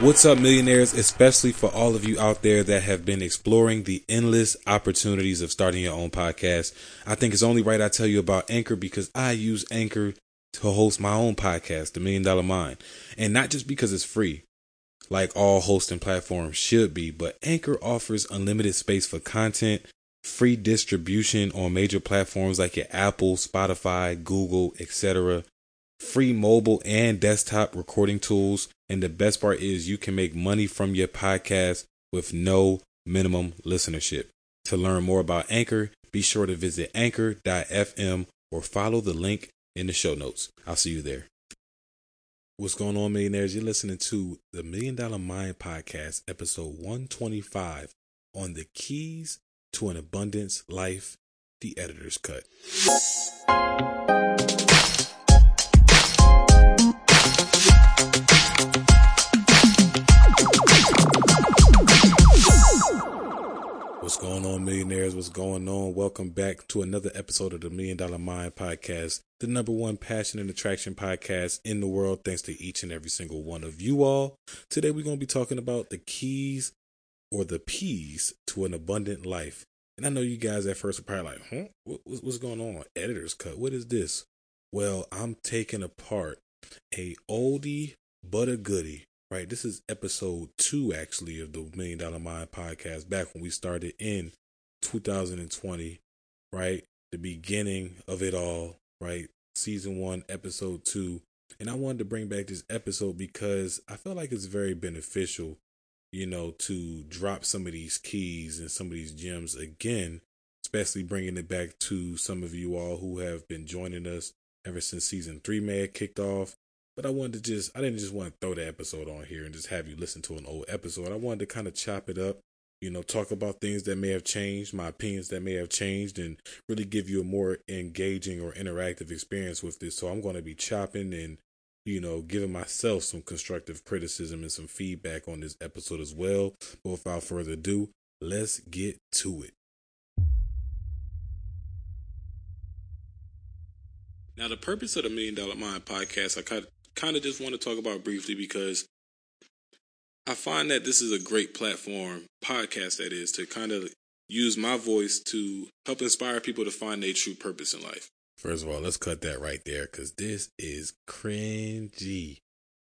What's up, millionaires? Especially for all of you out there that have been exploring the endless opportunities of starting your own podcast. I think it's only right I tell you about Anchor because I use Anchor to host my own podcast, The Million Dollar Mind. And not just because it's free, like all hosting platforms should be, but Anchor offers unlimited space for content, free distribution on major platforms like your Apple, Spotify, Google, etc free mobile and desktop recording tools. And the best part is you can make money from your podcast with no minimum listenership. To learn more about Anchor, be sure to visit anchor.fm or follow the link in the show notes. I'll see you there. What's going on, millionaires? You're listening to the Million Dollar Mind Podcast, episode 125 on the keys to an abundance life, the editor's cut. What's going on, millionaires? What's going on? Welcome back to another episode of the Million Dollar Mind Podcast, the number one passion and attraction podcast in the world. Thanks to each and every single one of you all. Today, we're going to be talking about the keys or the P's to an abundant life. And I know you guys at first are probably like, huh? what's going on? Editor's cut. What is this? Well, I'm taking apart a oldie but a goodie right? This is episode two, actually, of the Million Dollar Mind podcast, back when we started in 2020, right? The beginning of it all, right? Season one, episode two. And I wanted to bring back this episode because I feel like it's very beneficial, you know, to drop some of these keys and some of these gems again, especially bringing it back to some of you all who have been joining us ever since season three may have kicked off but I wanted to just, I didn't just want to throw the episode on here and just have you listen to an old episode. I wanted to kind of chop it up, you know, talk about things that may have changed, my opinions that may have changed, and really give you a more engaging or interactive experience with this. So I'm going to be chopping and, you know, giving myself some constructive criticism and some feedback on this episode as well. But without further ado, let's get to it. Now, the purpose of the Million Dollar Mind podcast, I kind of kind of just want to talk about briefly because I find that this is a great platform, podcast that is, to kind of use my voice to help inspire people to find their true purpose in life. First of all, let's cut that right there because this is cringy.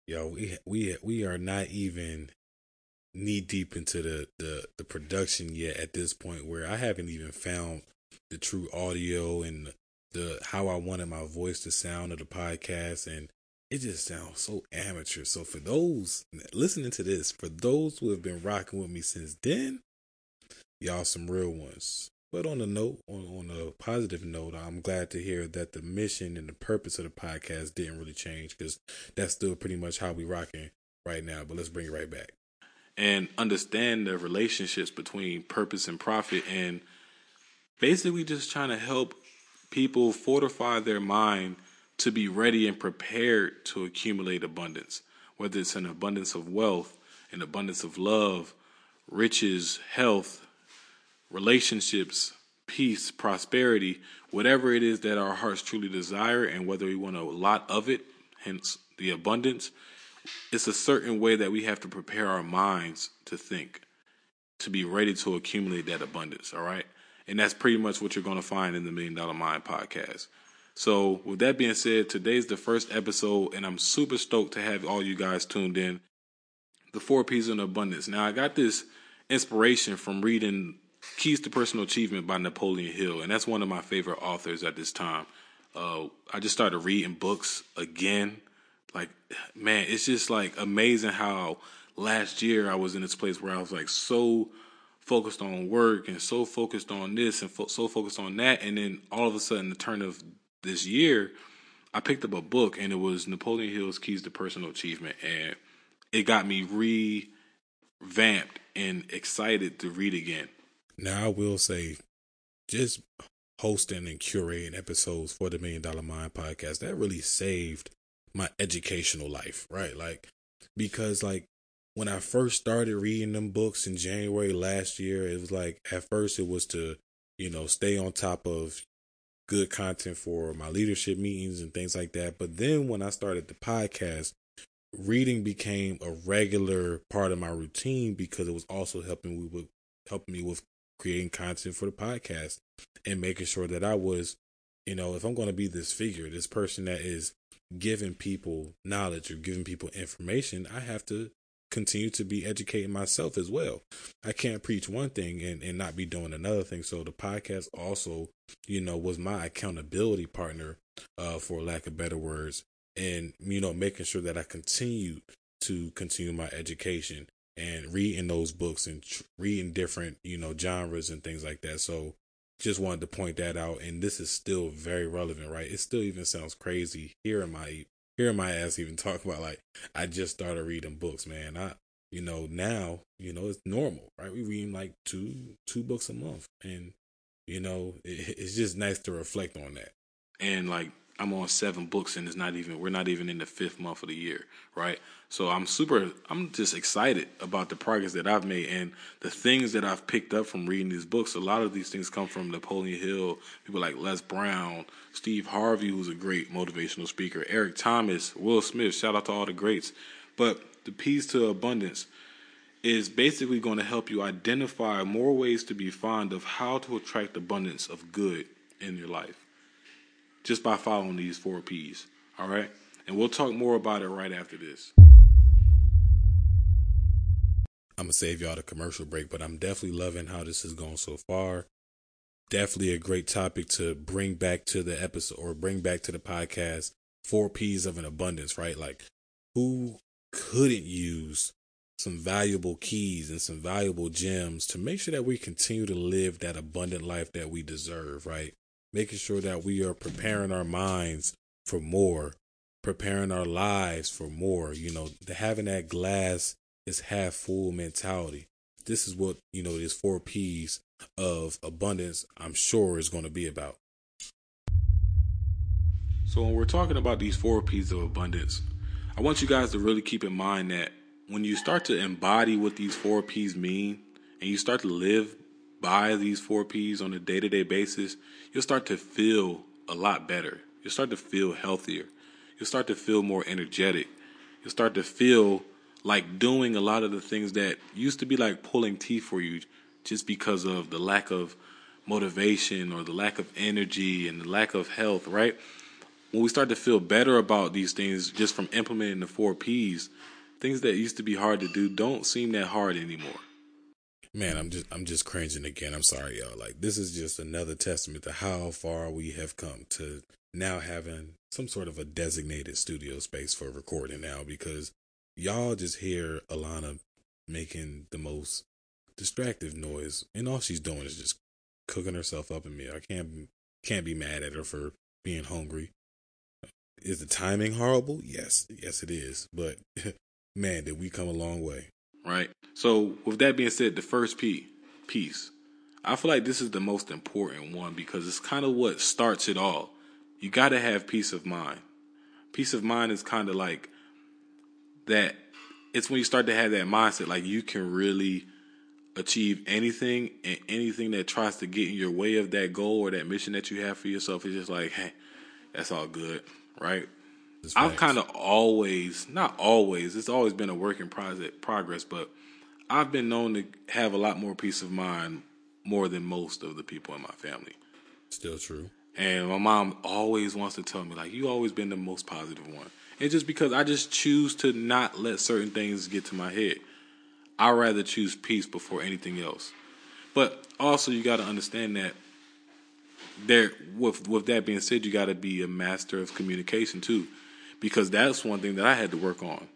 Yo, we we we are not even knee deep into the, the the production yet at this point where I haven't even found the true audio and the how I wanted my voice to sound of the podcast and it just sounds so amateur. So for those listening to this, for those who have been rocking with me since then, y'all some real ones. But on a note, on, on a positive note, I'm glad to hear that the mission and the purpose of the podcast didn't really change because that's still pretty much how we rocking right now. But let's bring it right back and understand the relationships between purpose and profit, and basically just trying to help people fortify their mind to be ready and prepared to accumulate abundance, whether it's an abundance of wealth, an abundance of love, riches, health, relationships, peace, prosperity, whatever it is that our hearts truly desire, and whether we want a lot of it, hence the abundance, it's a certain way that we have to prepare our minds to think, to be ready to accumulate that abundance, all right? And that's pretty much what you're going to find in the Million Dollar Mind podcast. So, with that being said, today's the first episode, and I'm super stoked to have all you guys tuned in. The Four P's in Abundance. Now, I got this inspiration from reading Keys to Personal Achievement by Napoleon Hill, and that's one of my favorite authors at this time. Uh, I just started reading books again. Like, man, it's just like amazing how last year I was in this place where I was like so focused on work and so focused on this and fo- so focused on that, and then all of a sudden, the turn of this year, I picked up a book and it was Napoleon Hill's Keys to Personal Achievement, and it got me revamped and excited to read again. Now I will say, just hosting and curating episodes for the Million Dollar Mind podcast that really saved my educational life, right? Like because like when I first started reading them books in January last year, it was like at first it was to you know stay on top of good content for my leadership meetings and things like that. But then when I started the podcast, reading became a regular part of my routine because it was also helping me with helping me with creating content for the podcast and making sure that I was, you know, if I'm going to be this figure, this person that is giving people knowledge or giving people information, I have to continue to be educating myself as well. I can't preach one thing and, and not be doing another thing. So the podcast also, you know, was my accountability partner, uh, for lack of better words, and you know, making sure that I continue to continue my education and reading those books and tr- reading different, you know, genres and things like that. So just wanted to point that out. And this is still very relevant, right? It still even sounds crazy hearing my hearing my ass even talk about like I just started reading books, man. I you know now you know it's normal, right? We read like two two books a month, and you know it, it's just nice to reflect on that. And like I'm on seven books and it's not even we're not even in the fifth month of the year, right? So I'm super I'm just excited about the progress that I've made and the things that I've picked up from reading these books. A lot of these things come from Napoleon Hill, people like Les Brown, Steve Harvey, who's a great motivational speaker, Eric Thomas, Will Smith, shout out to all the greats. But the P's to abundance is basically going to help you identify more ways to be fond of how to attract abundance of good in your life just by following these four P's. All right? And we'll talk more about it right after this. I'm going to save y'all the commercial break, but I'm definitely loving how this is going so far. Definitely a great topic to bring back to the episode or bring back to the podcast. Four P's of an abundance, right? Like, who couldn't use some valuable keys and some valuable gems to make sure that we continue to live that abundant life that we deserve, right? Making sure that we are preparing our minds for more, preparing our lives for more, you know, having that glass is half full mentality. This is what, you know, these four P's of abundance, I'm sure, is going to be about. So, when we're talking about these four P's of abundance, I want you guys to really keep in mind that when you start to embody what these four P's mean and you start to live by these four P's on a day to day basis, you'll start to feel a lot better. You'll start to feel healthier. You'll start to feel more energetic. You'll start to feel like doing a lot of the things that used to be like pulling teeth for you just because of the lack of motivation or the lack of energy and the lack of health, right? When we start to feel better about these things just from implementing the four P's, things that used to be hard to do don't seem that hard anymore man, I'm just I'm just cringing again. I'm sorry, y'all. Like this is just another testament to how far we have come to now having some sort of a designated studio space for recording now because y'all just hear Alana making the most distractive noise and all she's doing is just cooking herself up in me. I can't can't be mad at her for being hungry. Is the timing horrible? Yes, yes it is. But man, did we come a long way right? So, with that being said, the first P, peace. I feel like this is the most important one because it's kind of what starts it all. You got to have peace of mind. Peace of mind is kind of like that. It's when you start to have that mindset, like you can really achieve anything and anything that tries to get in your way of that goal or that mission that you have for yourself is just like, hey, that's all good, right? I've kind of always, not always, it's always been a work in progress, but I've been known to have a lot more peace of mind more than most of the people in my family. Still true. And my mom always wants to tell me, like, you always been the most positive one. It's just because I just choose to not let certain things get to my head. i rather choose peace before anything else. But also, you got to understand that there, with with that being said, you got to be a master of communication too because that's one thing that I had to work on.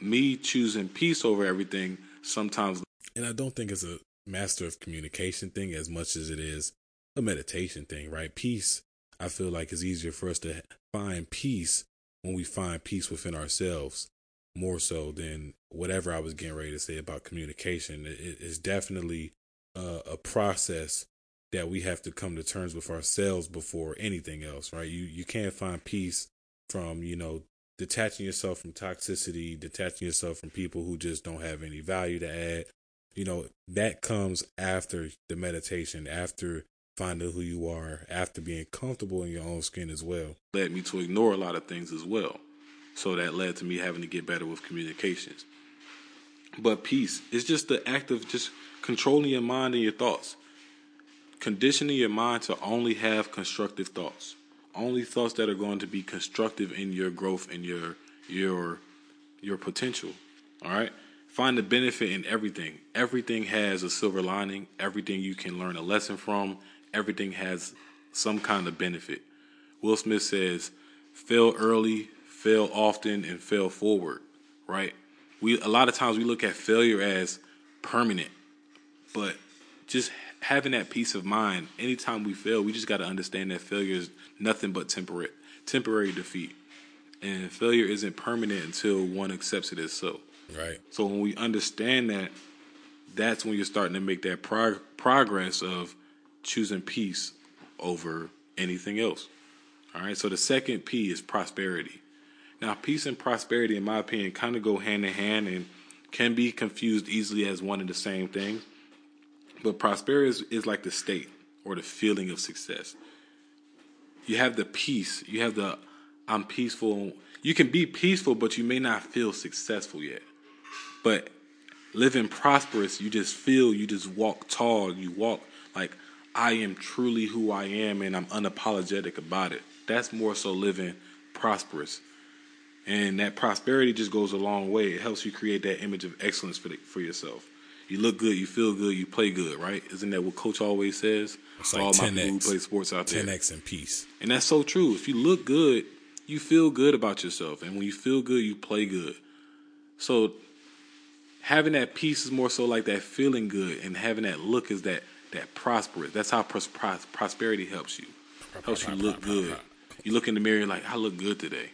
Me choosing peace over everything sometimes. And I don't think it's a master of communication thing as much as it is a meditation thing, right? Peace, I feel like, is easier for us to find peace when we find peace within ourselves more so than whatever I was getting ready to say about communication. It is definitely a, a process that we have to come to terms with ourselves before anything else, right? You you can't find peace from you know detaching yourself from toxicity, detaching yourself from people who just don't have any value to add. You know, that comes after the meditation, after finding who you are, after being comfortable in your own skin as well. Led me to ignore a lot of things as well. So that led to me having to get better with communications. But peace is just the act of just controlling your mind and your thoughts. Conditioning your mind to only have constructive thoughts. Only thoughts that are going to be constructive in your growth and your your your potential. All right? Find the benefit in everything. Everything has a silver lining. Everything you can learn a lesson from. Everything has some kind of benefit. Will Smith says, fail early, fail often, and fail forward, right? We a lot of times we look at failure as permanent, but just having that peace of mind, anytime we fail, we just got to understand that failure is nothing but temporary temporary defeat. And failure isn't permanent until one accepts it as so. Right. So when we understand that, that's when you're starting to make that prog- progress of choosing peace over anything else. All right. So the second P is prosperity. Now, peace and prosperity, in my opinion, kind of go hand in hand and can be confused easily as one and the same thing. But prosperity is, is like the state or the feeling of success. You have the peace. You have the I'm peaceful. You can be peaceful, but you may not feel successful yet. But living prosperous, you just feel, you just walk tall. You walk like I am truly who I am and I'm unapologetic about it. That's more so living prosperous. And that prosperity just goes a long way. It helps you create that image of excellence for, the, for yourself. You look good, you feel good, you play good, right? Isn't that what Coach always says? It's like all my 10x, people who play sports out there. 10x in peace. And that's so true. If you look good, you feel good about yourself. And when you feel good, you play good. So having that peace is more so like that feeling good, and having that look is that that prosperous. That's how pros- pros- prosperity helps you. Helps you look good. You look in the mirror, like, I look good today.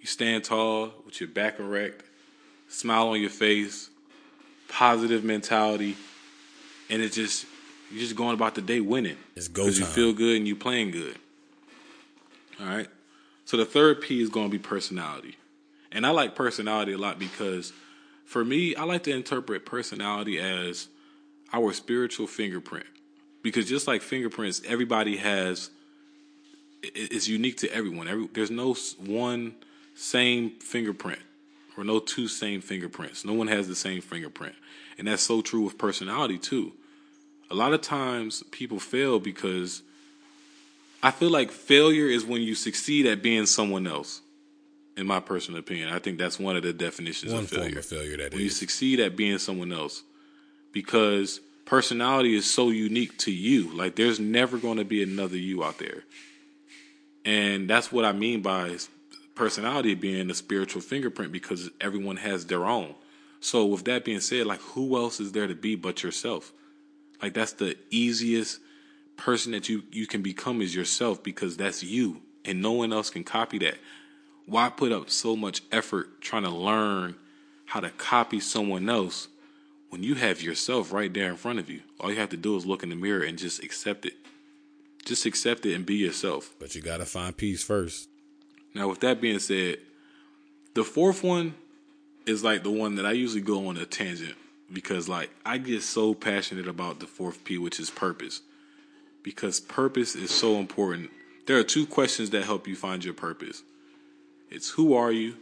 You stand tall with your back erect, smile on your face, positive mentality, and it's just you're just going about the day winning. It's go Because you feel good and you playing good. All right. So the third P is going to be personality. And I like personality a lot because for me, I like to interpret personality as our spiritual fingerprint. Because just like fingerprints, everybody has it's unique to everyone. Every, there's no one same fingerprint or no two same fingerprints. No one has the same fingerprint. And that's so true with personality too. A lot of times people fail because I feel like failure is when you succeed at being someone else. In my personal opinion, I think that's one of the definitions One of failure. form of failure that when you succeed at being someone else, because personality is so unique to you. Like there's never going to be another you out there, and that's what I mean by personality being a spiritual fingerprint because everyone has their own. So with that being said, like who else is there to be but yourself? Like that's the easiest person that you you can become is yourself because that's you and no one else can copy that. Why put up so much effort trying to learn how to copy someone else when you have yourself right there in front of you? All you have to do is look in the mirror and just accept it. Just accept it and be yourself. But you got to find peace first. Now, with that being said, the fourth one is like the one that I usually go on a tangent because, like, I get so passionate about the fourth P, which is purpose. Because purpose is so important. There are two questions that help you find your purpose it's who are you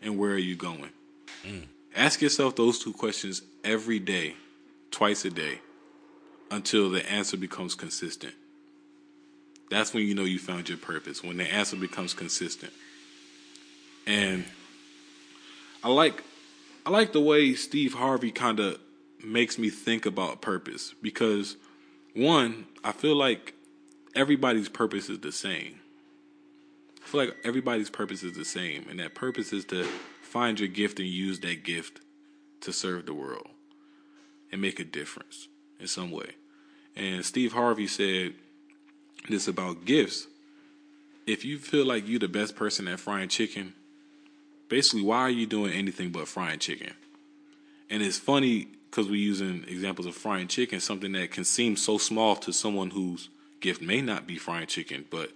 and where are you going? Mm. Ask yourself those two questions every day, twice a day, until the answer becomes consistent. That's when you know you found your purpose, when the answer becomes consistent. And I like I like the way Steve Harvey kind of makes me think about purpose because one, I feel like everybody's purpose is the same. I feel like everybody's purpose is the same, and that purpose is to find your gift and use that gift to serve the world and make a difference in some way. And Steve Harvey said this about gifts. If you feel like you're the best person at frying chicken, basically, why are you doing anything but frying chicken? And it's funny because we're using examples of frying chicken, something that can seem so small to someone whose gift may not be frying chicken, but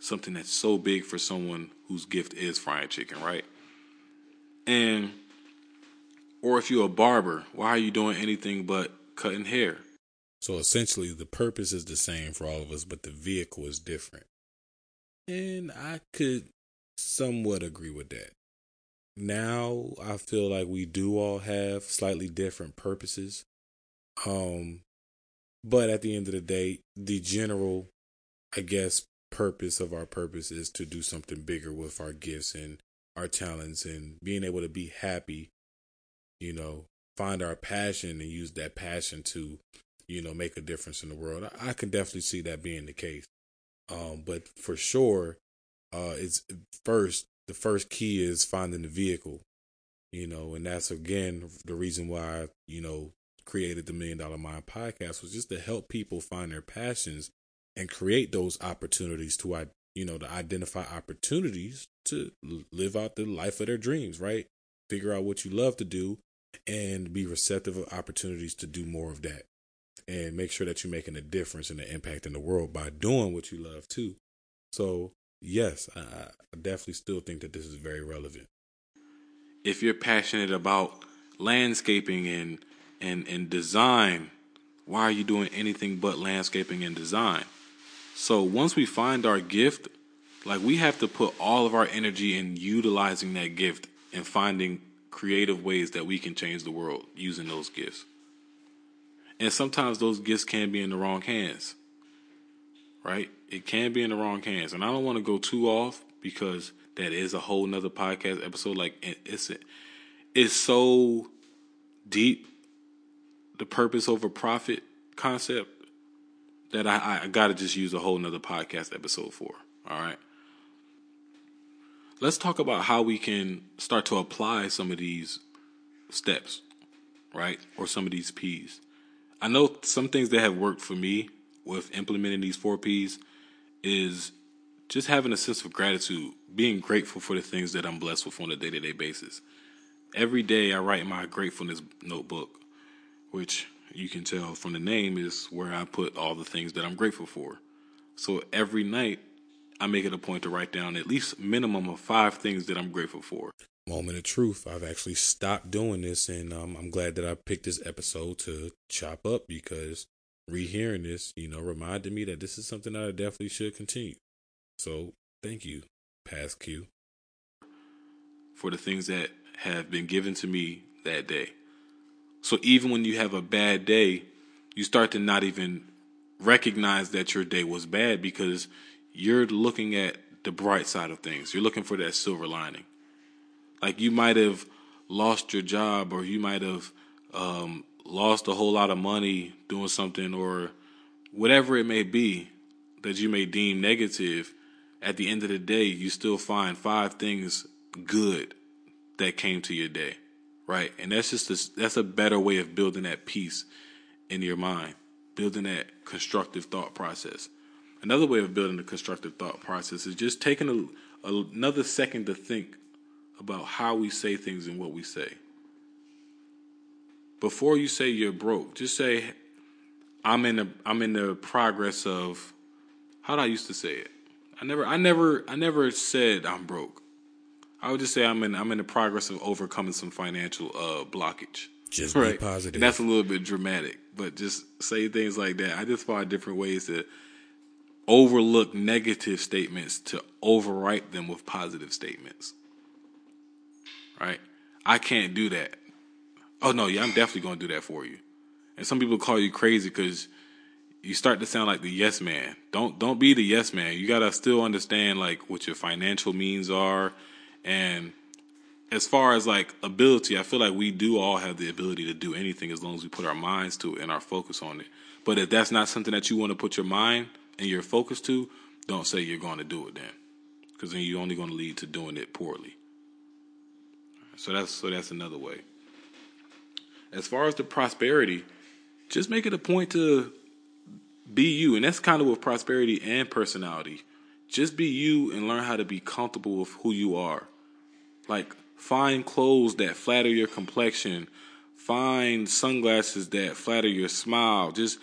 something that's so big for someone whose gift is frying chicken, right? And, or if you're a barber, why are you doing anything but cutting hair? So essentially, the purpose is the same for all of us, but the vehicle is different. And I could somewhat agree with that. Now I feel like we do all have slightly different purposes. Um but at the end of the day, the general I guess purpose of our purpose is to do something bigger with our gifts and our talents and being able to be happy, you know, find our passion and use that passion to, you know, make a difference in the world. I, I can definitely see that being the case. Um, but for sure, uh, it's first, the first key is finding the vehicle, you know, and that's again the reason why, I, you know, created the Million Dollar Mind podcast was just to help people find their passions and create those opportunities to you know to identify opportunities to live out the life of their dreams right figure out what you love to do and be receptive of opportunities to do more of that and make sure that you're making a difference and an impact in the world by doing what you love too. So yes i, I definitely still think that this is very relevant. If you're passionate about landscaping and and and design why are you doing anything but landscaping and design? So once we find our gift, like we have to put all of our energy in utilizing that gift and finding creative ways that we can change the world using those gifts. And sometimes those gifts can be in the wrong hands. Right? It can be in the wrong hands. And I don't want to go too off because that is a whole nother podcast episode. Like it's it's so deep the purpose over profit concept that I, I got to just use a whole nother podcast episode for. All right. Let's talk about how we can start to apply some of these steps, right? Or some of these P's. I know some things that have worked for me with implementing these four P's is just having a sense of gratitude, being grateful for the things that I'm blessed with on a day to day basis. Every day I write my gratefulness notebook, which you can tell from the name is where I put all the things that I'm grateful for. So every night I make it a point to write down at least minimum of five things that I'm grateful for. Moment of truth. I've actually stopped doing this, and um, I'm glad that I picked this episode to chop up because rehearing this, you know, reminded me that this is something that I definitely should continue. So thank you, past Q, for the things that have been given to me that day. So even when you have a bad day, you start to not even recognize that your day was bad because you're looking at the bright side of things. You're looking for that silver lining. Like you might have lost your job or you might have um, lost a whole lot of money doing something or whatever it may be that you may deem negative. At the end of the day, you still find five things good that came to your day right? And that's just a, that's a better way of building that peace in your mind, building that constructive thought process. Another way of building a constructive thought process is just taking a, a, another second to think about how we say things and what we say. Before you say you're broke, just say I'm in the I'm in the progress of how did I used to say it? I never I never I never said I'm broke. I would just say I'm in I'm in the progress of overcoming some financial uh, blockage. Just right? be positive. And that's a little bit dramatic, but just say things like that. I just find different ways to overlook negative statements to overwrite them with positive statements. Right? I can't do that. Oh no, yeah, I'm definitely to do that for you. And some people call you crazy because you start to sound like the yes man. Don't don't be the yes man. You gotta still understand like what your financial means are and as far as like ability, I feel like we do all have the ability to do anything as long as we put our minds to it and our focus on it. But if that's not something that you want to put your mind and your focus to, don't say you're going to do it then, because then you're only going to lead to doing it poorly. So that's so that's another way. As far as the prosperity, just make it a point to be you, and that's kind of with prosperity and personality. Just be you and learn how to be comfortable with who you are. Like find clothes that flatter your complexion. Find sunglasses that flatter your smile. Just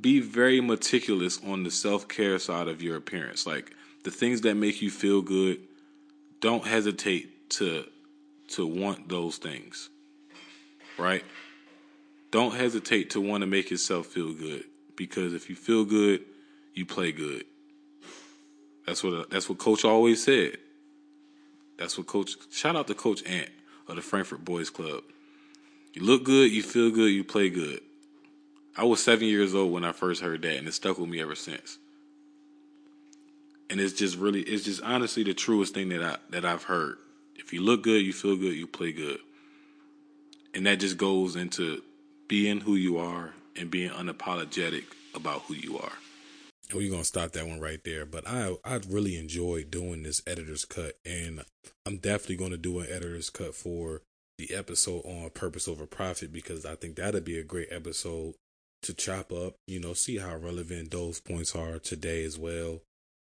be very meticulous on the self-care side of your appearance. Like the things that make you feel good, don't hesitate to to want those things. Right? Don't hesitate to want to make yourself feel good because if you feel good, you play good. That's what that's what coach always said. That's what Coach. Shout out to Coach Ant of the Frankfurt Boys Club. You look good, you feel good, you play good. I was seven years old when I first heard that, and it stuck with me ever since. And it's just really, it's just honestly the truest thing that I that I've heard. If you look good, you feel good, you play good, and that just goes into being who you are and being unapologetic about who you are. We're gonna stop that one right there. But I I really enjoyed doing this editor's cut, and I'm definitely gonna do an editor's cut for the episode on purpose over profit because I think that'd be a great episode to chop up. You know, see how relevant those points are today as well,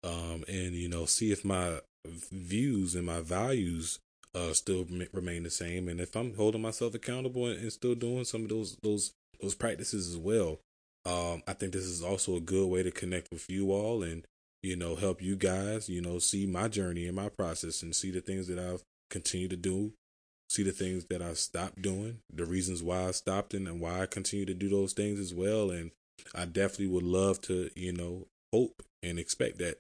um, and you know, see if my views and my values uh still remain the same, and if I'm holding myself accountable and still doing some of those those those practices as well. Um, I think this is also a good way to connect with you all and, you know, help you guys, you know, see my journey and my process and see the things that I've continued to do, see the things that I stopped doing, the reasons why I stopped and, and why I continue to do those things as well. And I definitely would love to, you know, hope and expect that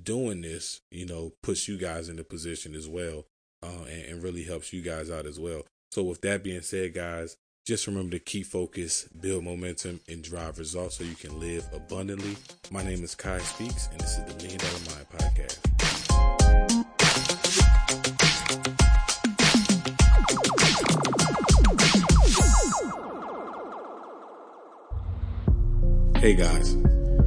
doing this, you know, puts you guys in a position as well, uh, and, and really helps you guys out as well. So with that being said, guys, just remember to keep focus, build momentum, and drive results so you can live abundantly. My name is Quiy Speaks, and this is the Million Dollar Mind Podcast. Hey guys.